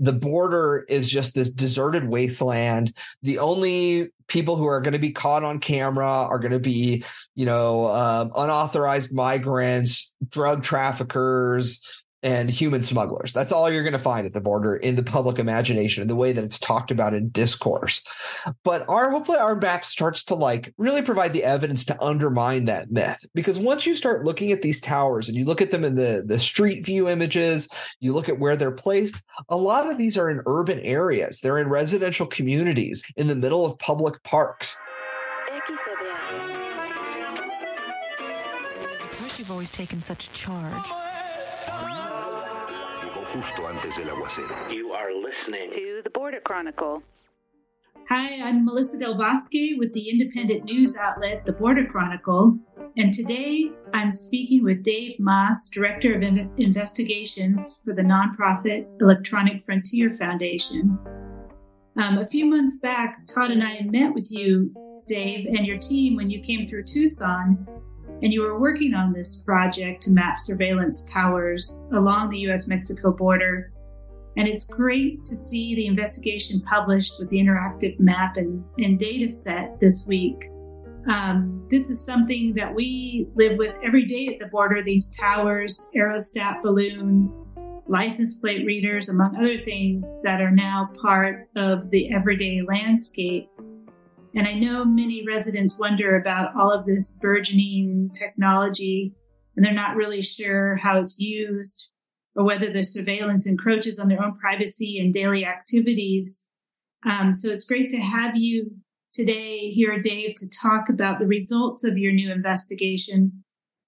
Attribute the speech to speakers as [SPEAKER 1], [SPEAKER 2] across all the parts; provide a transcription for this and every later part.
[SPEAKER 1] the border is just this deserted wasteland. The only people who are going to be caught on camera are going to be, you know, um, unauthorized migrants, drug traffickers, and human smugglers. That's all you're going to find at the border in the public imagination, and the way that it's talked about in discourse. But our hopefully our map starts to like really provide the evidence to undermine that myth. Because once you start looking at these towers and you look at them in the, the street view images, you look at where they're placed, a lot of these are in urban areas. They're in residential communities in the middle of public parks.
[SPEAKER 2] Because you've always taken such charge
[SPEAKER 3] justo antes del aguacero. You are listening
[SPEAKER 4] to the Border Chronicle.
[SPEAKER 5] Hi, I'm Melissa Del Bosque with the independent news outlet, The Border Chronicle. And today I'm speaking with Dave Maass, Director of Investigations for the nonprofit Electronic Frontier Foundation. Um, a few months back, Todd and I met with you, Dave, and your team when you came through Tucson and you were working on this project to map surveillance towers along the US Mexico border. And it's great to see the investigation published with the interactive map and, and data set this week. Um, this is something that we live with every day at the border these towers, aerostat balloons, license plate readers, among other things that are now part of the everyday landscape. And I know many residents wonder about all of this burgeoning technology, and they're not really sure how it's used or whether the surveillance encroaches on their own privacy and daily activities. Um, so it's great to have you today here, Dave, to talk about the results of your new investigation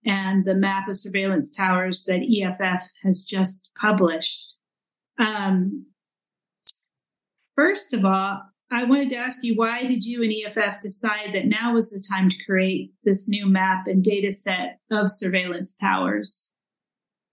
[SPEAKER 5] and the map of surveillance towers that EFF has just published. Um, first of all, I wanted to ask you why did you and EFF decide that now was the time to create this new map and data set of surveillance towers?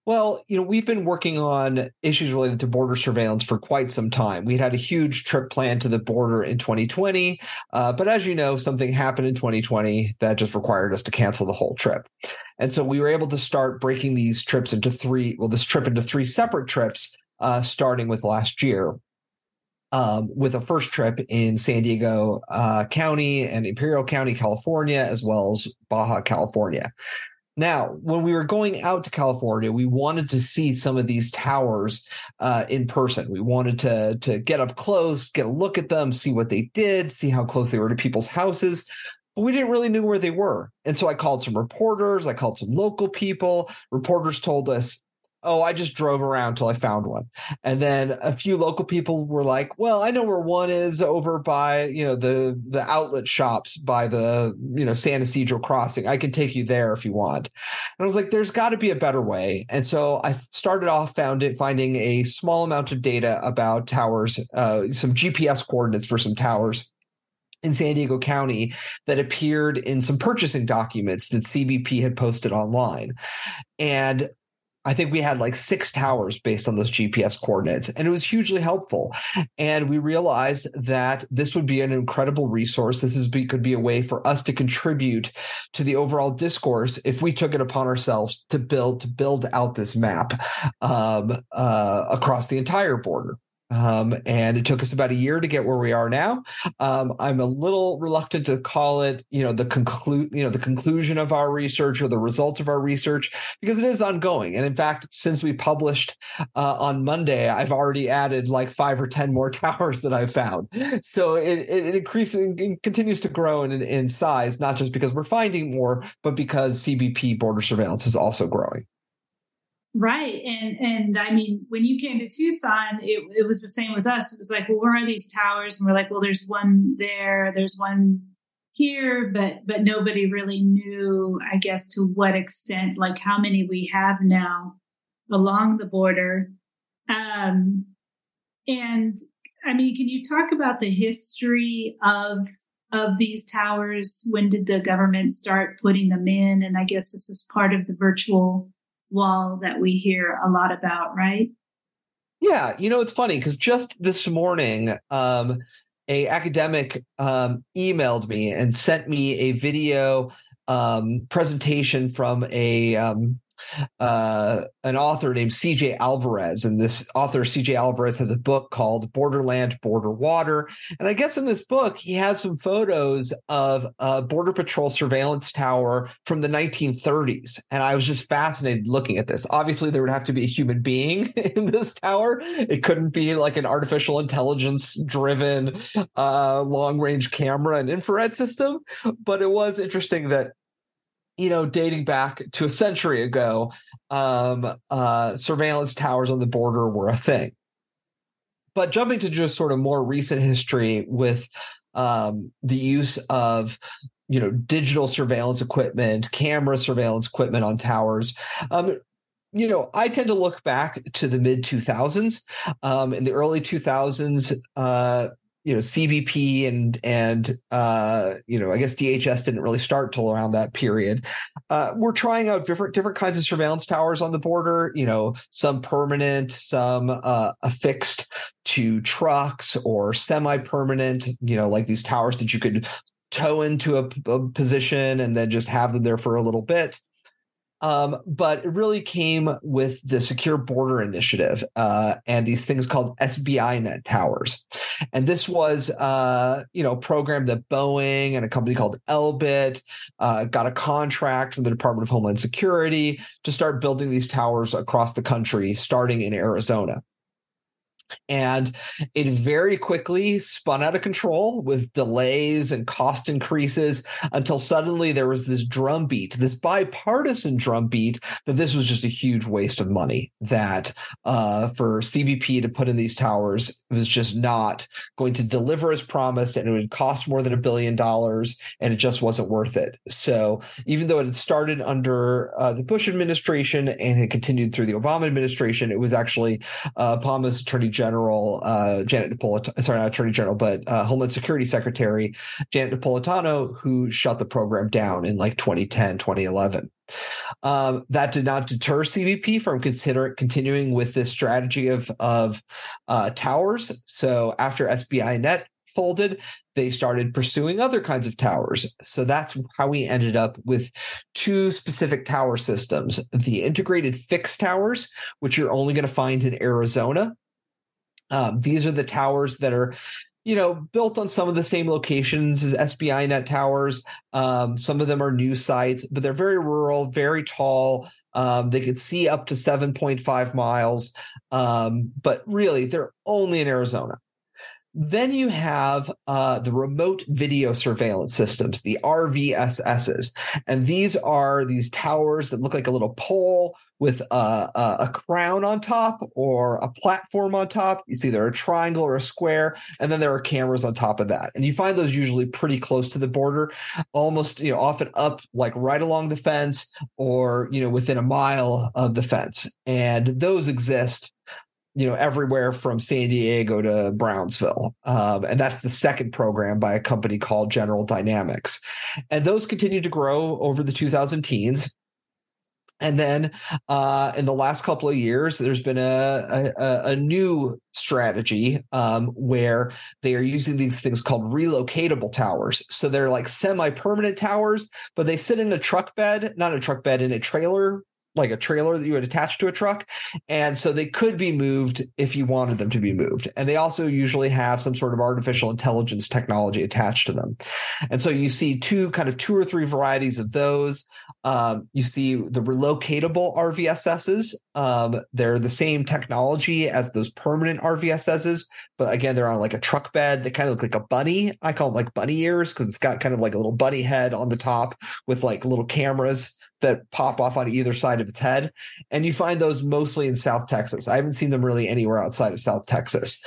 [SPEAKER 1] Well, you know, we've been working on issues related to border surveillance for quite some time. We had a huge trip planned to the border in 2020, uh, but as you know, something happened in 2020 that just required us to cancel the whole trip. And so we were able to start breaking these trips into three, well, this trip into three separate trips, uh, starting with last year um, with a first trip in San Diego uh, County and Imperial County, California, as well as Baja California. Now, when we were going out to California, we wanted to see some of these towers uh, in person. We wanted to to get up close, get a look at them, see what they did, see how close they were to people's houses. But we didn't really know where they were, and so I called some reporters. I called some local people. Reporters told us, oh, I just drove around till I found one. And then a few local people were like, well, I know where one is over by, you know, the the outlet shops by the, you know, San Ysidro crossing. I can take you there if you want. And I was like, there's got to be a better way. And so I started off found it finding a small amount of data about towers, uh, some GPS coordinates for some towers in San Diego County that appeared in some purchasing documents that CBP had posted online. And I think we had like six towers based on those GPS coordinates, and it was hugely helpful. And we realized that this would be an incredible resource. This is be, could be a way for us to contribute to the overall discourse if we took it upon ourselves to build to build out this map um, uh, across the entire border. Um, and it took us about a year to get where we are now. Um, I'm a little reluctant to call it, you know, the conclude, you know, the conclusion of our research or the results of our research because it is ongoing. And in fact, since we published uh, on Monday, I've already added like five or ten more towers that I've found. So it, it increases, it continues to grow in, in size, not just because we're finding more, but because CBP border surveillance is also growing.
[SPEAKER 5] Right. And and I mean, when you came to Tucson, it, it was the same with us. It was like, well, where are these towers? And we're like, well, there's one there, there's one here, but but nobody really knew, I guess, to what extent, like how many we have now along the border. Um and I mean, can you talk about the history of of these towers? When did the government start putting them in? And I guess this is part of the virtual wall that we hear a lot about, right?
[SPEAKER 1] Yeah, you know it's funny because just this morning, um, a academic um, emailed me and sent me a video um, presentation from a um, uh, an author named CJ Alvarez. And this author, CJ Alvarez, has a book called Borderland, Border Water. And I guess in this book, he has some photos of a Border Patrol surveillance tower from the 1930s. And I was just fascinated looking at this. Obviously, there would have to be a human being in this tower. It couldn't be like an artificial intelligence driven uh, long range camera and infrared system. But it was interesting that you know, dating back to a century ago, um, uh, surveillance towers on the border were a thing. But jumping to just sort of more recent history with um, the use of you know digital surveillance equipment, camera surveillance equipment on towers. Um, you know, I tend to look back to the mid 2000s. Um, in the early 2000s, uh, you know CBP and and uh, you know I guess DHS didn't really start till around that period. Uh, we're trying out different different kinds of surveillance towers on the border. You know, some permanent, some uh, affixed to trucks or semi-permanent. You know, like these towers that you could tow into a, a position and then just have them there for a little bit. Um, but it really came with the Secure Border Initiative uh, and these things called SBI Net towers. And this was, uh, you know, a program that Boeing and a company called Elbit uh, got a contract from the Department of Homeland Security to start building these towers across the country, starting in Arizona. And it very quickly spun out of control with delays and cost increases until suddenly there was this drumbeat, this bipartisan drumbeat that this was just a huge waste of money. That uh, for CBP to put in these towers was just not going to deliver as promised, and it would cost more than a billion dollars, and it just wasn't worth it. So even though it had started under uh, the Bush administration and had continued through the Obama administration, it was actually uh, Obama's attorney General uh, Janet Napolitano, sorry, not Attorney General, but uh, Homeland Security Secretary Janet Napolitano, who shut the program down in like 2010, 2011. Um, that did not deter CBP from consider continuing with this strategy of of uh, towers. So after SBI Net folded, they started pursuing other kinds of towers. So that's how we ended up with two specific tower systems the integrated fixed towers, which you're only going to find in Arizona. Um, these are the towers that are you know, built on some of the same locations as SBI net towers. Um, some of them are new sites, but they're very rural, very tall. Um, they could see up to 7.5 miles. Um, but really, they're only in Arizona. Then you have uh, the remote video surveillance systems, the RVSSs. And these are these towers that look like a little pole with a, a, a, crown on top or a platform on top. It's either a triangle or a square, and then there are cameras on top of that. And you find those usually pretty close to the border, almost, you know, often up like right along the fence or, you know, within a mile of the fence. And those exist you know everywhere from San Diego to Brownsville, um, and that's the second program by a company called General Dynamics, and those continue to grow over the 2000 teens. And then uh, in the last couple of years, there's been a, a, a new strategy um, where they are using these things called relocatable towers. So they're like semi permanent towers, but they sit in a truck bed, not a truck bed, in a trailer like a trailer that you would attach to a truck. And so they could be moved if you wanted them to be moved. And they also usually have some sort of artificial intelligence technology attached to them. And so you see two kind of two or three varieties of those. Um, you see the relocatable RVSSs. Um, they're the same technology as those permanent RVSSs, but again, they're on like a truck bed. They kind of look like a bunny. I call them like bunny ears because it's got kind of like a little bunny head on the top with like little cameras that pop off on either side of its head. And you find those mostly in South Texas. I haven't seen them really anywhere outside of South Texas.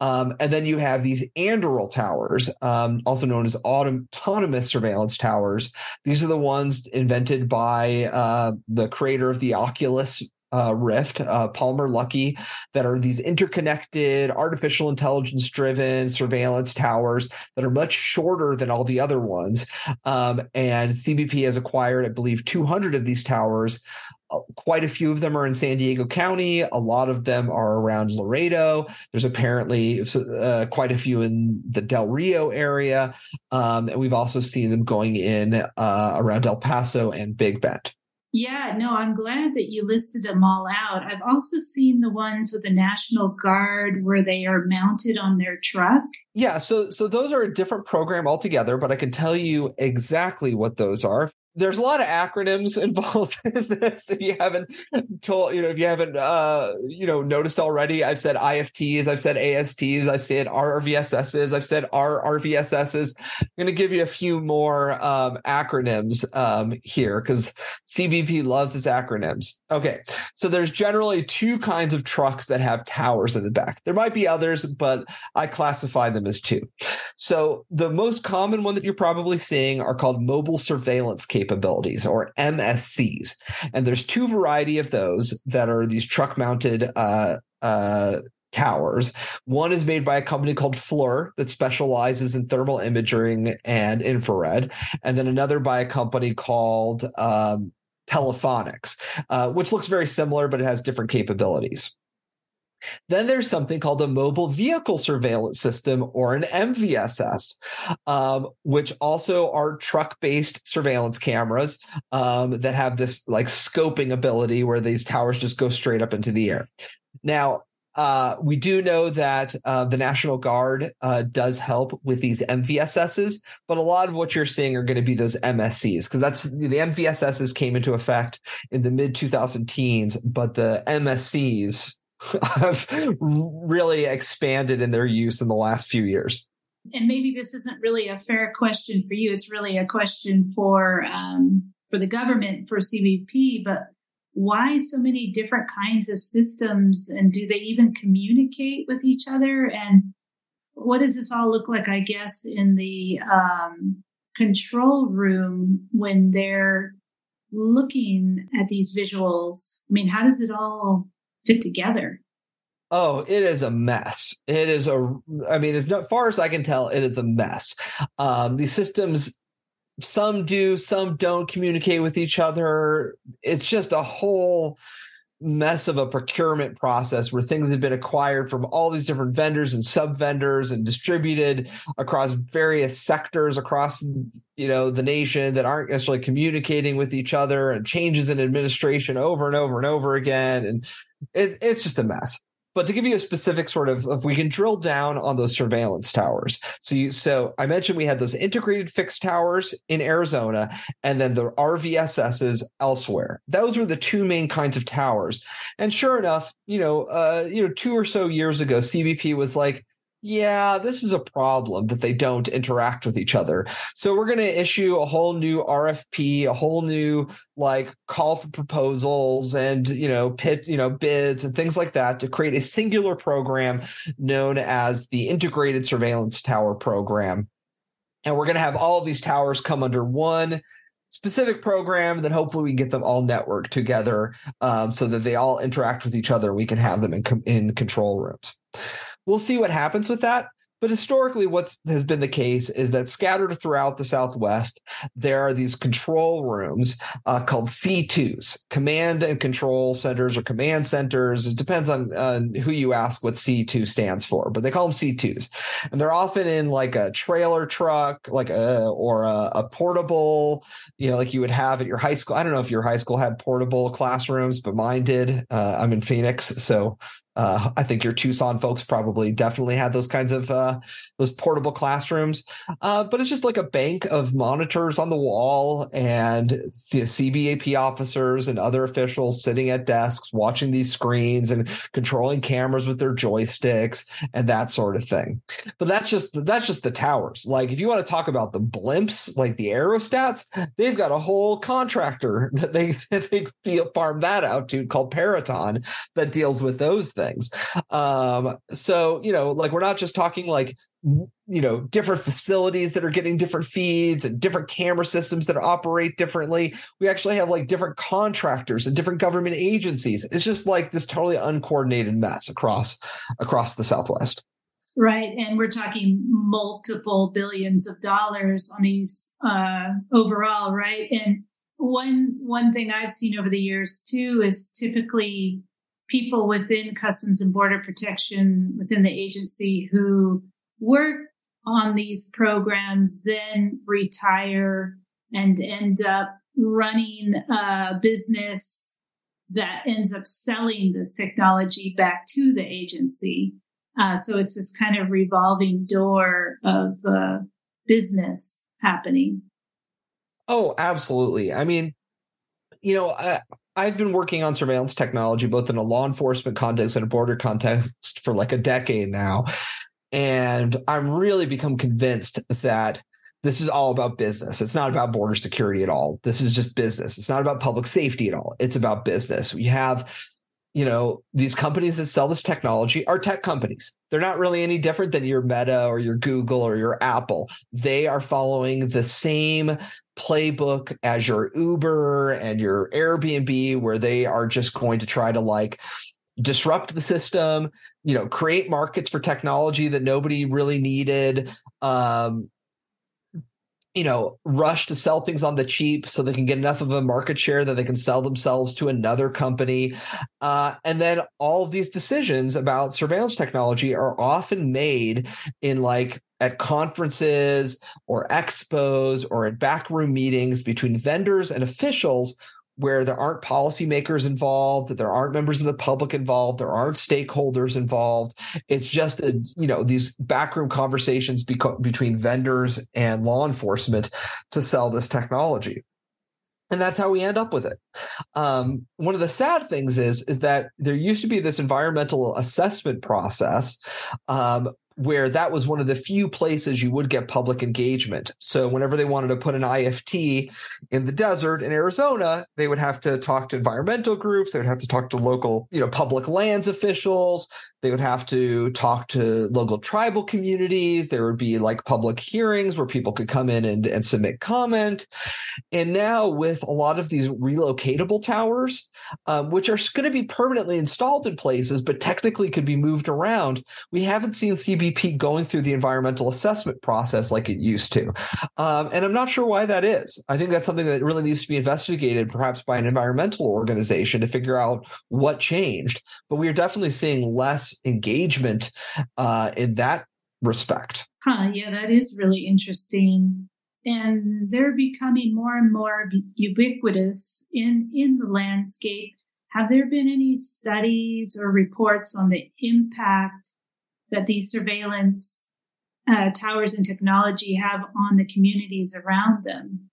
[SPEAKER 1] Um, and then you have these Anduril towers, um, also known as autonomous surveillance towers. These are the ones invented by uh, the creator of the Oculus uh, Rift, uh, Palmer Luckey, that are these interconnected, artificial intelligence driven surveillance towers that are much shorter than all the other ones. Um, and CBP has acquired, I believe, 200 of these towers. Uh, quite a few of them are in San Diego County. A lot of them are around Laredo. There's apparently uh, quite a few in the Del Rio area. Um, and we've also seen them going in uh, around El Paso and Big Bend.
[SPEAKER 5] Yeah, no, I'm glad that you listed them all out. I've also seen the ones with the National Guard where they are mounted on their truck.
[SPEAKER 1] Yeah, so so those are a different program altogether, but I can tell you exactly what those are there's a lot of acronyms involved in this. If you haven't told, you know, if you haven't, uh, you know, noticed already, I've said IFTs, I've said ASTs, I've said RRVSSs, I've said RRVSSs. I'm going to give you a few more um, acronyms um, here because CBP loves its acronyms. Okay, so there's generally two kinds of trucks that have towers in the back. There might be others, but I classify them as two. So the most common one that you're probably seeing are called mobile surveillance capabilities capabilities or MSCs. And there's two variety of those that are these truck mounted uh, uh, towers. One is made by a company called FLIR that specializes in thermal imaging and infrared, and then another by a company called um, Telephonics, uh, which looks very similar, but it has different capabilities. Then there's something called a mobile vehicle surveillance system or an MVSS, um, which also are truck based surveillance cameras um, that have this like scoping ability where these towers just go straight up into the air. Now, uh, we do know that uh, the National Guard uh, does help with these MVSSs, but a lot of what you're seeing are going to be those MSCs because that's the MVSSs came into effect in the mid 2000 teens, but the MSCs have really expanded in their use in the last few years.
[SPEAKER 5] And maybe this isn't really a fair question for you. It's really a question for um, for the government for CBP. But why so many different kinds of systems, and do they even communicate with each other? And what does this all look like? I guess in the um, control room when they're looking at these visuals. I mean, how does it all fit together?
[SPEAKER 1] Oh, it is a mess. It is a, I mean, as far as I can tell, it is a mess. Um, these systems, some do, some don't communicate with each other. It's just a whole mess of a procurement process where things have been acquired from all these different vendors and sub vendors and distributed across various sectors across you know the nation that aren't necessarily communicating with each other and changes in administration over and over and over again and it, it's just a mess. But to give you a specific sort of, if we can drill down on those surveillance towers. So you, so I mentioned we had those integrated fixed towers in Arizona and then the RVSSs elsewhere. Those were the two main kinds of towers. And sure enough, you know, uh, you know, two or so years ago, CBP was like, yeah, this is a problem that they don't interact with each other. So we're going to issue a whole new RFP, a whole new like call for proposals and, you know, pit, you know, bids and things like that to create a singular program known as the Integrated Surveillance Tower Program. And we're going to have all of these towers come under one specific program then hopefully we can get them all networked together um, so that they all interact with each other we can have them in, in control rooms We'll see what happens with that. But historically, what has been the case is that scattered throughout the Southwest, there are these control rooms uh, called C2s, command and control centers or command centers. It depends on, on who you ask what C2 stands for, but they call them C2s. And they're often in like a trailer truck, like a, or a, a portable, you know, like you would have at your high school. I don't know if your high school had portable classrooms, but mine did. Uh, I'm in Phoenix. So uh, I think your Tucson folks probably definitely had those kinds of uh, those portable classrooms, uh, but it's just like a bank of monitors on the wall and CBAP officers and other officials sitting at desks watching these screens and controlling cameras with their joysticks and that sort of thing. But that's just that's just the towers. Like if you want to talk about the blimps, like the aerostats, they've got a whole contractor that they that they farm that out to called Peraton that deals with those things things. Um, so, you know, like we're not just talking like, you know, different facilities that are getting different feeds and different camera systems that operate differently. We actually have like different contractors and different government agencies. It's just like this totally uncoordinated mess across across the Southwest.
[SPEAKER 5] Right. And we're talking multiple billions of dollars on these uh, overall, right? And one one thing I've seen over the years too is typically people within Customs and Border Protection within the agency who work on these programs then retire and end up running a business that ends up selling this technology back to the agency. Uh, so it's this kind of revolving door of uh, business happening.
[SPEAKER 1] Oh, absolutely. I mean, you know, I, I've been working on surveillance technology both in a law enforcement context and a border context for like a decade now. And I'm really become convinced that this is all about business. It's not about border security at all. This is just business. It's not about public safety at all. It's about business. We have, you know, these companies that sell this technology are tech companies. They're not really any different than your Meta or your Google or your Apple. They are following the same playbook as your Uber and your Airbnb, where they are just going to try to like disrupt the system, you know, create markets for technology that nobody really needed, um, you know, rush to sell things on the cheap so they can get enough of a market share that they can sell themselves to another company. Uh, and then all of these decisions about surveillance technology are often made in like at conferences or expos or at backroom meetings between vendors and officials where there aren't policymakers involved, that there aren't members of the public involved, there aren't stakeholders involved. It's just a, you know these backroom conversations beco- between vendors and law enforcement to sell this technology. And that's how we end up with it. Um, one of the sad things is is that there used to be this environmental assessment process um, where that was one of the few places you would get public engagement. So whenever they wanted to put an IFT in the desert in Arizona, they would have to talk to environmental groups, they would have to talk to local, you know, public lands officials, they would have to talk to local tribal communities, there would be like public hearings where people could come in and, and submit comment. And now with a lot of these relocatable towers, um, which are going to be permanently installed in places, but technically could be moved around, we haven't seen CBP going through the environmental assessment process like it used to. Um, and I'm not sure why that is. I think that's something that really needs to be investigated, perhaps by an environmental organization to figure out what changed. But we are definitely seeing less engagement uh, in that respect.
[SPEAKER 5] Huh, yeah, that is really interesting. And they're becoming more and more ubiquitous in, in the landscape. Have there been any studies or reports on the impact that these surveillance uh, towers and technology have on the communities around them.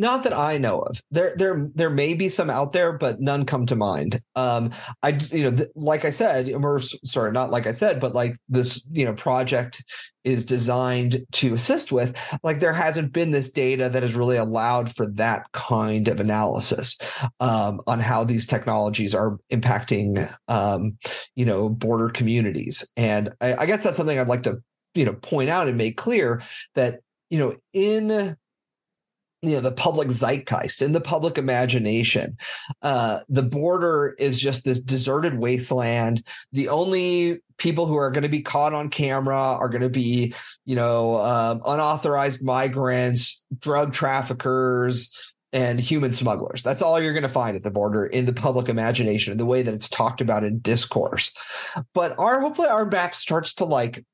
[SPEAKER 1] Not that I know of. There, there, there may be some out there, but none come to mind. Um, I, you know, th- like I said, we're sorry, not like I said, but like this, you know, project is designed to assist with. Like there hasn't been this data that has really allowed for that kind of analysis um, on how these technologies are impacting, um, you know, border communities. And I, I guess that's something I'd like to, you know, point out and make clear that you know in you know the public zeitgeist in the public imagination. Uh, the border is just this deserted wasteland. The only people who are going to be caught on camera are going to be you know um, unauthorized migrants drug traffickers and human smugglers. That's all you're going to find at the border in the public imagination in the way that it's talked about in discourse. But our hopefully our map starts to like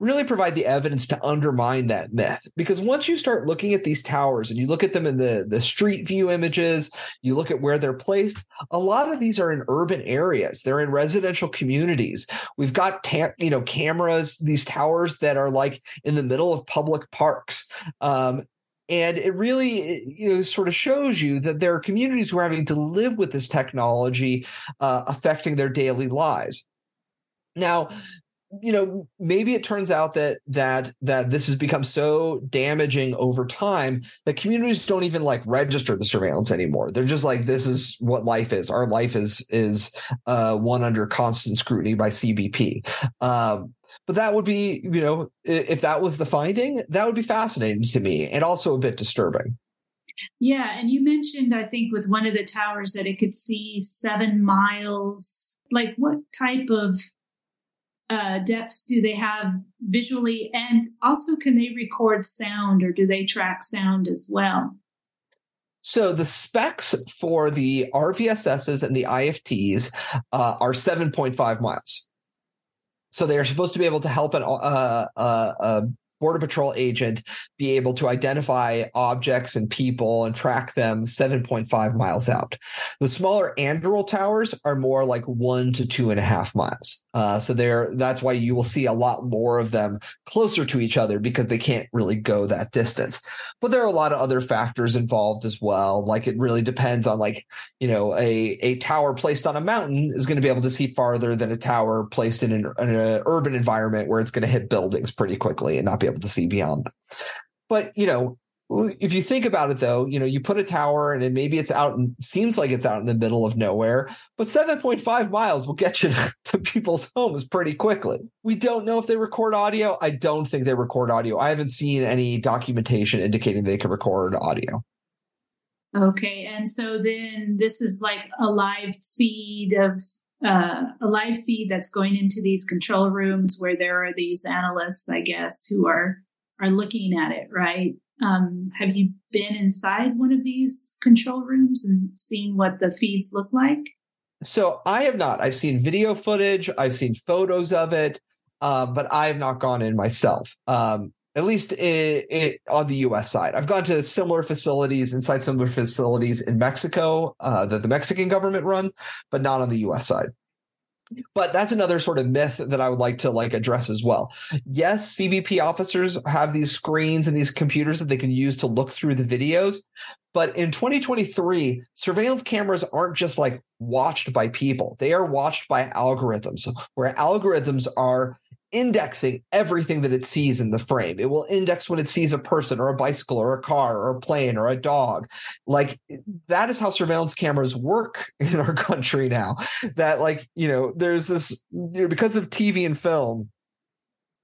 [SPEAKER 1] really provide the evidence to undermine that myth. Because once you start looking at these towers and you look at them in the, the street view images, you look at where they're placed, a lot of these are in urban areas. They're in residential communities. We've got, ta- you know, cameras, these towers that are like in the middle of public parks. Um, and it really, you know, sort of shows you that there are communities who are having to live with this technology uh, affecting their daily lives. Now, you know maybe it turns out that that that this has become so damaging over time that communities don't even like register the surveillance anymore. They're just like this is what life is. Our life is is uh one under constant scrutiny by cbp um but that would be you know if that was the finding that would be fascinating to me and also a bit disturbing.
[SPEAKER 5] Yeah and you mentioned i think with one of the towers that it could see seven miles. Like what type of uh, depths do they have visually? And also, can they record sound or do they track sound as well?
[SPEAKER 1] So the specs for the RVSSs and the IFTs uh, are 7.5 miles. So they are supposed to be able to help an, uh, uh, uh, border patrol agent be able to identify objects and people and track them 7.5 miles out. The smaller Anduril towers are more like one to two and a half miles. Uh, so there, that's why you will see a lot more of them closer to each other because they can't really go that distance. But there are a lot of other factors involved as well. Like it really depends on like, you know, a, a tower placed on a mountain is going to be able to see farther than a tower placed in an, in an urban environment where it's going to hit buildings pretty quickly and not be able to see beyond them. But, you know, if you think about it though, you know, you put a tower and maybe it's out and seems like it's out in the middle of nowhere, but 7.5 miles will get you to people's homes pretty quickly. We don't know if they record audio. I don't think they record audio. I haven't seen any documentation indicating they can record audio.
[SPEAKER 5] Okay. And so then this is like a live feed of uh, a live feed that's going into these control rooms where there are these analysts, I guess, who are are looking at it, right? Um, have you been inside one of these control rooms and seen what the feeds look like?
[SPEAKER 1] So I have not. I've seen video footage. I've seen photos of it, uh, but I have not gone in myself. Um, at least it, it, on the U.S. side, I've gone to similar facilities inside similar facilities in Mexico uh, that the Mexican government run, but not on the U.S. side but that's another sort of myth that I would like to like address as well. Yes, CBP officers have these screens and these computers that they can use to look through the videos. But in 2023, surveillance cameras aren't just like watched by people. They are watched by algorithms where algorithms are indexing everything that it sees in the frame. It will index when it sees a person or a bicycle or a car or a plane or a dog. Like that is how surveillance cameras work in our country now. That like, you know, there's this you know, because of TV and film,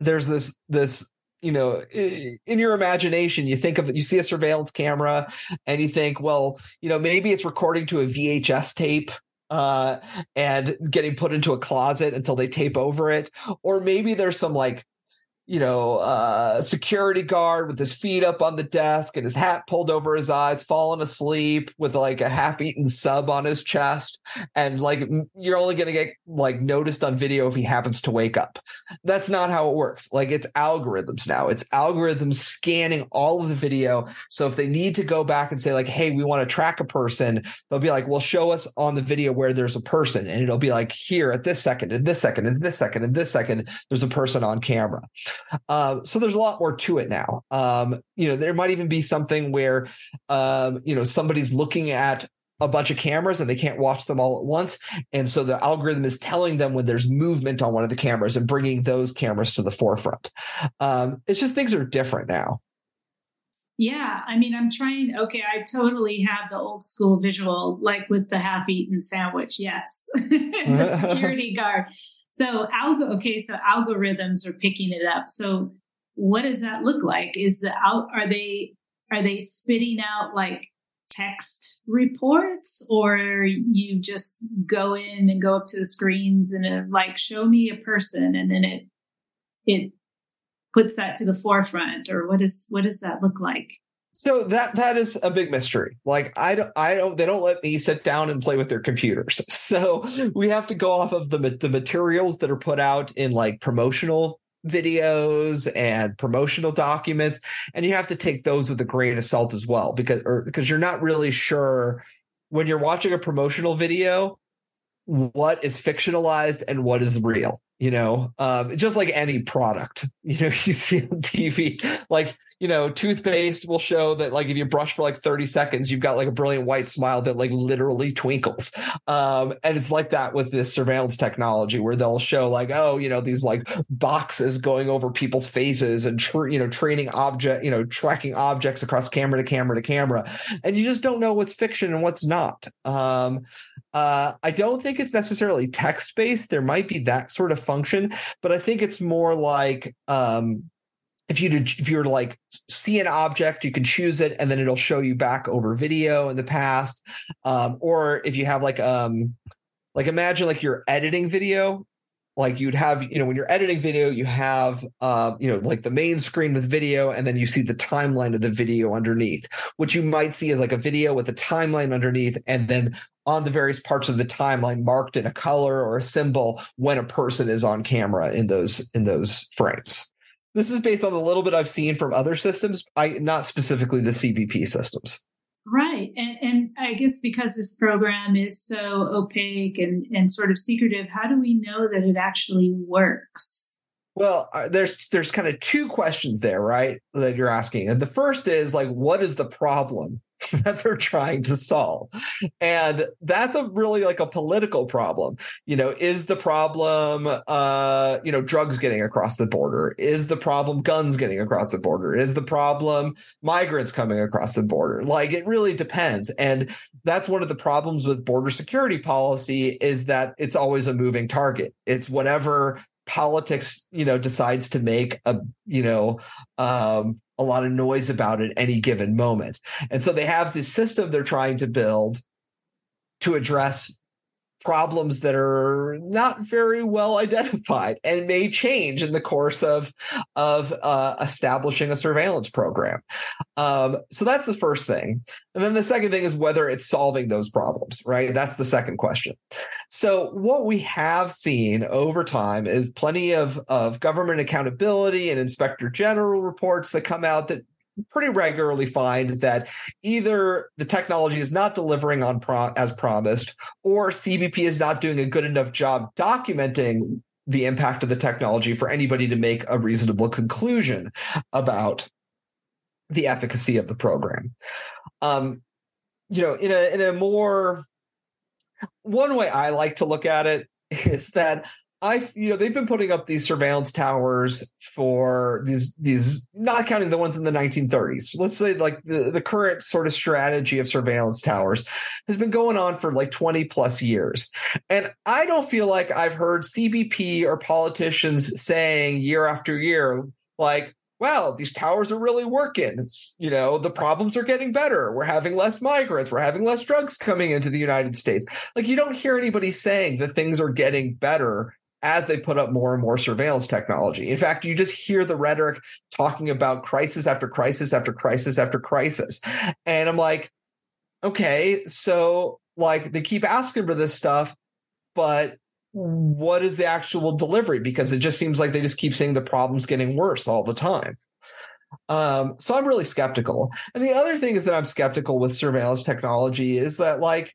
[SPEAKER 1] there's this this you know in your imagination you think of you see a surveillance camera and you think well you know maybe it's recording to a VHS tape uh, and getting put into a closet until they tape over it. Or maybe there's some like you know, uh, security guard with his feet up on the desk and his hat pulled over his eyes, falling asleep with like a half eaten sub on his chest. And like, you're only going to get like noticed on video if he happens to wake up. That's not how it works. Like, it's algorithms now. It's algorithms scanning all of the video. So if they need to go back and say, like, hey, we want to track a person, they'll be like, well, show us on the video where there's a person. And it'll be like, here at this second, at this second, at this second, at this second, there's a person on camera. Uh, so there's a lot more to it now. Um, you know, there might even be something where, um, you know, somebody's looking at a bunch of cameras and they can't watch them all at once. And so the algorithm is telling them when there's movement on one of the cameras and bringing those cameras to the forefront. Um, it's just things are different now.
[SPEAKER 5] Yeah, I mean, I'm trying. Okay, I totally have the old school visual, like with the half eaten sandwich. Yes, the security guard. So algo, okay, so algorithms are picking it up. So what does that look like? Is the out are they are they spitting out like text reports or you just go in and go up to the screens and it, like show me a person and then it it puts that to the forefront or what is what does that look like?
[SPEAKER 1] So that that is a big mystery. Like I don't I don't they don't let me sit down and play with their computers. So we have to go off of the the materials that are put out in like promotional videos and promotional documents and you have to take those with a grain of salt as well because or because you're not really sure when you're watching a promotional video what is fictionalized and what is real you know um, just like any product you know you see on tv like you know, toothpaste will show that like if you brush for like 30 seconds, you've got like a brilliant white smile that like literally twinkles. Um, and it's like that with this surveillance technology where they'll show like, oh, you know, these like boxes going over people's faces and, you know, training object, you know, tracking objects across camera to camera to camera. And you just don't know what's fiction and what's not. Um, uh, I don't think it's necessarily text based. There might be that sort of function, but I think it's more like, um, if you if you were to like see an object, you can choose it, and then it'll show you back over video in the past. Um, or if you have like um like imagine like you're editing video, like you'd have you know when you're editing video, you have uh, you know like the main screen with video, and then you see the timeline of the video underneath. What you might see is like a video with a timeline underneath, and then on the various parts of the timeline marked in a color or a symbol when a person is on camera in those in those frames. This is based on a little bit I've seen from other systems, I not specifically the CBP systems.
[SPEAKER 5] Right. And, and I guess because this program is so opaque and, and sort of secretive, how do we know that it actually works?
[SPEAKER 1] Well, uh, there's there's kind of two questions there, right? That you're asking. And the first is like what is the problem that they're trying to solve? And that's a really like a political problem. You know, is the problem uh, you know, drugs getting across the border? Is the problem guns getting across the border? Is the problem migrants coming across the border? Like it really depends. And that's one of the problems with border security policy is that it's always a moving target. It's whatever politics, you know, decides to make a, you know, um, a lot of noise about at any given moment. And so they have this system they're trying to build to address problems that are not very well identified and may change in the course of of uh, establishing a surveillance program. Um, so that's the first thing, and then the second thing is whether it's solving those problems. Right, that's the second question. So what we have seen over time is plenty of of government accountability and inspector general reports that come out that pretty regularly find that either the technology is not delivering on pro- as promised or CBP is not doing a good enough job documenting the impact of the technology for anybody to make a reasonable conclusion about the efficacy of the program. Um, you know, in a in a more one way I like to look at it is that I, you know, they've been putting up these surveillance towers for these, these, not counting the ones in the 1930s. Let's say like the, the current sort of strategy of surveillance towers has been going on for like 20 plus years. And I don't feel like I've heard CBP or politicians saying year after year, like, wow, these towers are really working. It's, you know, the problems are getting better. We're having less migrants. We're having less drugs coming into the United States. Like, you don't hear anybody saying that things are getting better as they put up more and more surveillance technology. In fact, you just hear the rhetoric talking about crisis after crisis after crisis after crisis. And I'm like, okay, so like they keep asking for this stuff, but what is the actual delivery? Because it just seems like they just keep saying the problem's getting worse all the time. Um, so I'm really skeptical. And the other thing is that I'm skeptical with surveillance technology is that like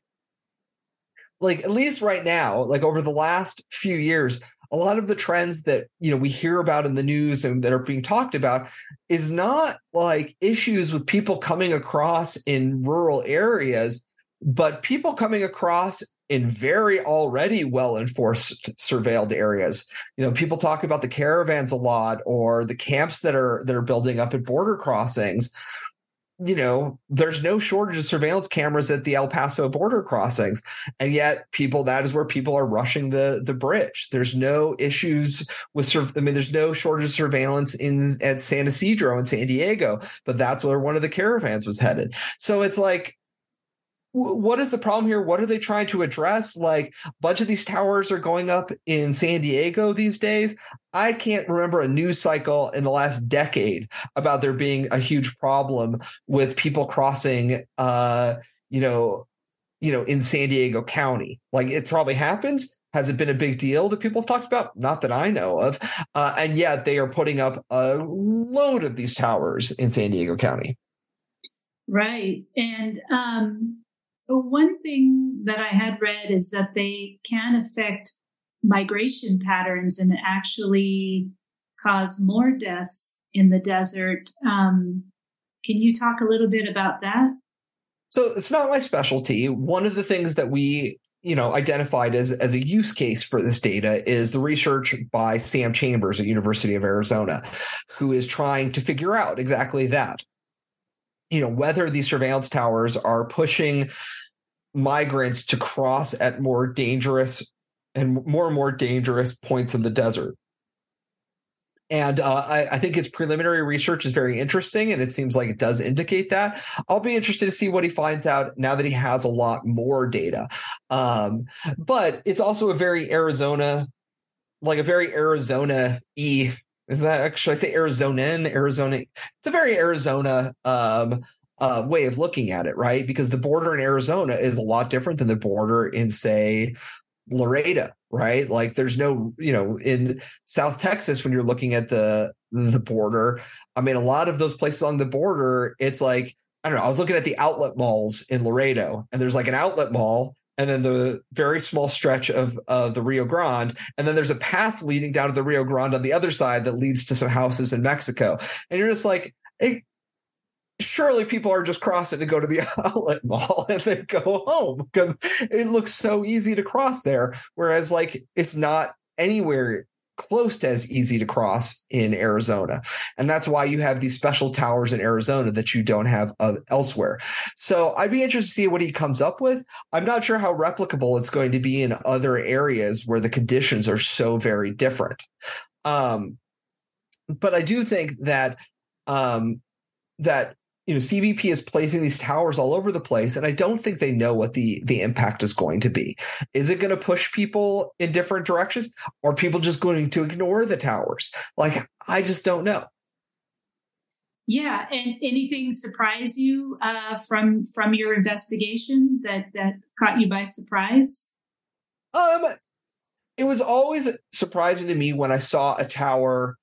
[SPEAKER 1] like at least right now, like over the last few years, a lot of the trends that you know we hear about in the news and that are being talked about is not like issues with people coming across in rural areas but people coming across in very already well enforced surveilled areas. You know people talk about the caravans a lot or the camps that are that are building up at border crossings you know, there's no shortage of surveillance cameras at the El Paso border crossings. And yet people, that is where people are rushing the, the bridge. There's no issues with, I mean, there's no shortage of surveillance in at San Ysidro in San Diego, but that's where one of the caravans was headed. So it's like, what is the problem here? What are they trying to address? Like a bunch of these towers are going up in San Diego these days. I can't remember a news cycle in the last decade about there being a huge problem with people crossing uh you know you know in San Diego County. Like it probably happens. Has it been a big deal that people have talked about? Not that I know of. Uh, and yet they are putting up a load of these towers in San Diego County.
[SPEAKER 5] Right. And um one thing that I had read is that they can affect migration patterns and actually cause more deaths in the desert. Um, can you talk a little bit about that?
[SPEAKER 1] So it's not my specialty. One of the things that we you know identified as as a use case for this data is the research by Sam Chambers at University of Arizona who is trying to figure out exactly that you know whether these surveillance towers are pushing migrants to cross at more dangerous and more and more dangerous points in the desert. And uh, I, I, think his preliminary research is very interesting, and it seems like it does indicate that. I'll be interested to see what he finds out now that he has a lot more data. Um, but it's also a very Arizona, like a very Arizona e. Is that actually I say Arizonan? Arizona. It's a very Arizona um, uh, way of looking at it, right? Because the border in Arizona is a lot different than the border in, say, Laredo, right? Like there's no, you know, in South Texas, when you're looking at the the border. I mean, a lot of those places on the border, it's like, I don't know, I was looking at the outlet malls in Laredo, and there's like an outlet mall and then the very small stretch of of the Rio Grande, and then there's a path leading down to the Rio Grande on the other side that leads to some houses in Mexico, and you're just like, hey, surely people are just crossing to go to the outlet mall and then go home because it looks so easy to cross there, whereas like it's not anywhere close to as easy to cross in Arizona. And that's why you have these special towers in Arizona that you don't have uh, elsewhere. So I'd be interested to see what he comes up with. I'm not sure how replicable it's going to be in other areas where the conditions are so very different. Um, but I do think that um, that you know CBP is placing these towers all over the place, and I don't think they know what the the impact is going to be. Is it going to push people in different directions, or people just going to ignore the towers? Like I just don't know.
[SPEAKER 5] Yeah, and anything surprise you uh, from from your investigation that that caught you by surprise?
[SPEAKER 1] Um, it was always surprising to me when I saw a tower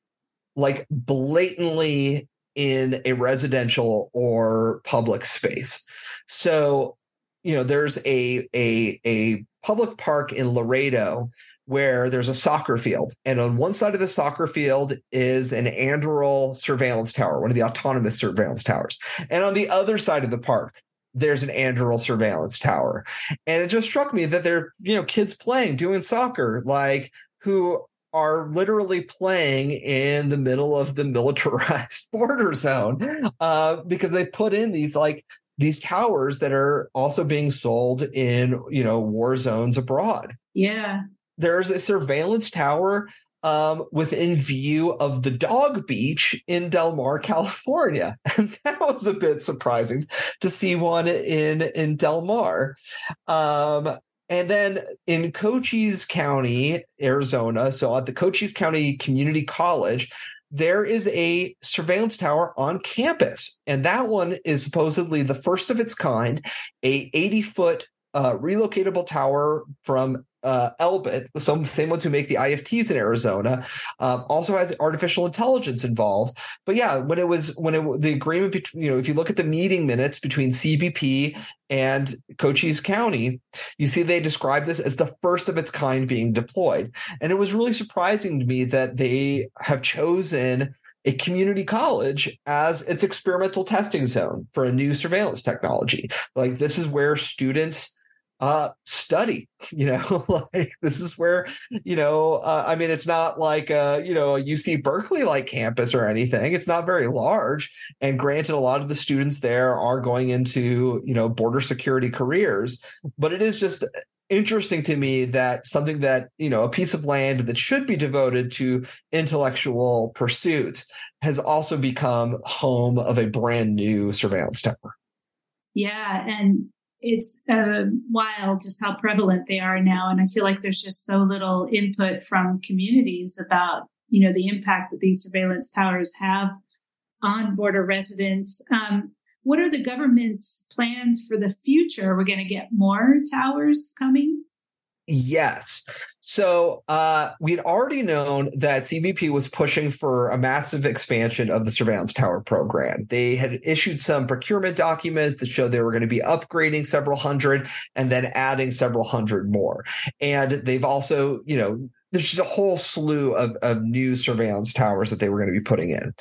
[SPEAKER 1] like blatantly in a residential or public space. So, you know, there's a a a public park in Laredo where there's a soccer field, and on one side of the soccer field is an Anduril surveillance tower, one of the autonomous surveillance towers, and on the other side of the park there's an Anduril surveillance tower. And it just struck me that they're, you know, kids playing, doing soccer, like who are literally playing in the middle of the militarized border zone uh, because they put in these like these towers that are also being sold in you know war zones abroad.
[SPEAKER 5] Yeah,
[SPEAKER 1] there's a surveillance tower um, within view of the dog beach in Del Mar, California, and that was a bit surprising to see one in in Del Mar. Um, and then in Cochise County, Arizona, so at the Cochise County Community College, there is a surveillance tower on campus. And that one is supposedly the first of its kind, a 80 foot uh, relocatable tower from uh, Elbit, the same ones who make the IFTs in Arizona, um, also has artificial intelligence involved. But yeah, when it was when it the agreement between you know if you look at the meeting minutes between CBP and Cochise County, you see they describe this as the first of its kind being deployed, and it was really surprising to me that they have chosen a community college as its experimental testing zone for a new surveillance technology. Like this is where students uh study you know like this is where you know uh, i mean it's not like uh you know a uc berkeley like campus or anything. It's not very large and granted a lot of the students there are going into you know border security careers but it is just interesting to me that something that you know a piece of land that should be devoted to intellectual pursuits has also become home of a brand new surveillance tower.
[SPEAKER 5] Yeah and it's uh, wild just how prevalent they are now. And I feel like there's just so little input from communities about, you know, the impact that these surveillance towers have on border residents. Um, what are the government's plans for the future? We're going to get more towers coming?
[SPEAKER 1] Yes. So uh, we'd already known that CBP was pushing for a massive expansion of the surveillance tower program. They had issued some procurement documents that showed they were going to be upgrading several hundred and then adding several hundred more. And they've also, you know, there's just a whole slew of, of new surveillance towers that they were going to be putting in.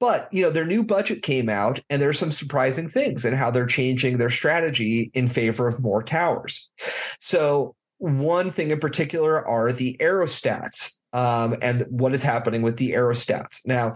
[SPEAKER 1] But, you know, their new budget came out and there's some surprising things in how they're changing their strategy in favor of more towers. So one thing in particular are the aerostats um, and what is happening with the aerostats. Now,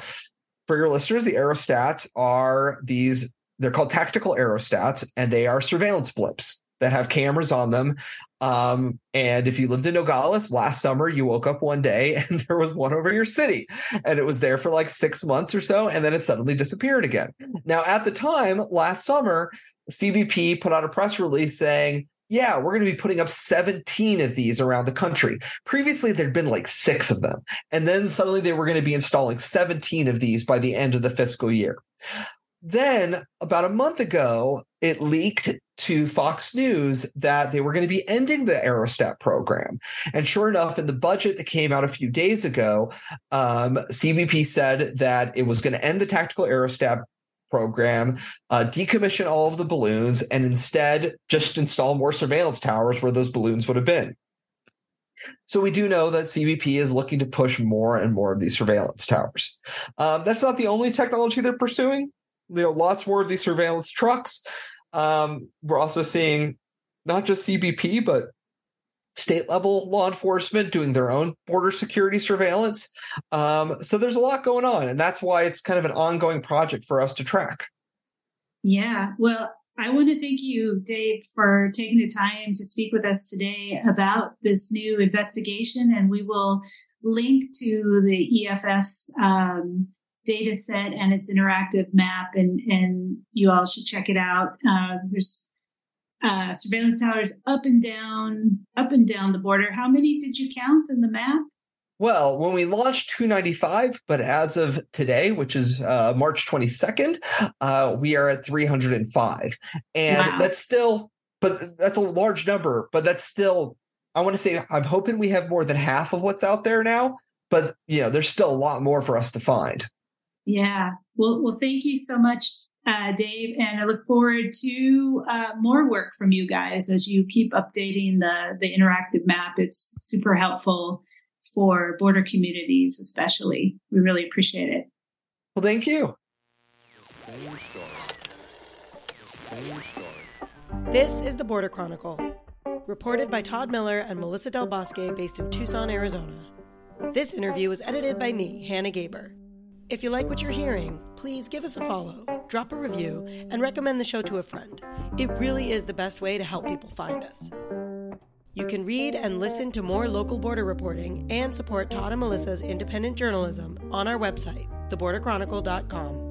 [SPEAKER 1] for your listeners, the aerostats are these, they're called tactical aerostats, and they are surveillance blips that have cameras on them. Um, and if you lived in Nogales last summer, you woke up one day and there was one over your city, and it was there for like six months or so, and then it suddenly disappeared again. Now, at the time last summer, CBP put out a press release saying, yeah, we're going to be putting up 17 of these around the country. Previously, there'd been like six of them. And then suddenly they were going to be installing 17 of these by the end of the fiscal year. Then, about a month ago, it leaked to Fox News that they were going to be ending the Aerostat program. And sure enough, in the budget that came out a few days ago, um, CBP said that it was going to end the tactical Aerostat program, uh, decommission all of the balloons, and instead just install more surveillance towers where those balloons would have been. So we do know that CBP is looking to push more and more of these surveillance towers. Um, that's not the only technology they're pursuing. You know, lots more of these surveillance trucks. Um, we're also seeing not just CBP, but state level law enforcement doing their own border security surveillance. Um, so there's a lot going on, and that's why it's kind of an ongoing project for us to track.
[SPEAKER 5] Yeah, well, I want to thank you, Dave, for taking the time to speak with us today about this new investigation, and we will link to the EFF's um, data set and its interactive map, and and you all should check it out. Uh, there's uh, surveillance towers up and down, up and down the border. How many did you count in the map?
[SPEAKER 1] Well, when we launched 295, but as of today, which is uh, March 22nd, uh, we are at 305. And wow. that's still, but that's a large number, but that's still, I want to say, I'm hoping we have more than half of what's out there now, but you know, there's still a lot more for us to find.
[SPEAKER 5] Yeah. Well, well, thank you so much uh, Dave, and I look forward to uh, more work from you guys as you keep updating the the interactive map. It's super helpful for border communities, especially. We really appreciate it.
[SPEAKER 1] Well, thank you.
[SPEAKER 4] This is the Border Chronicle, reported by Todd Miller and Melissa Del Bosque, based in Tucson, Arizona. This interview was edited by me, Hannah Gaber. If you like what you're hearing, please give us a follow, drop a review, and recommend the show to a friend. It really is the best way to help people find us. You can read and listen to more local border reporting and support Todd and Melissa's independent journalism on our website, theborderchronicle.com.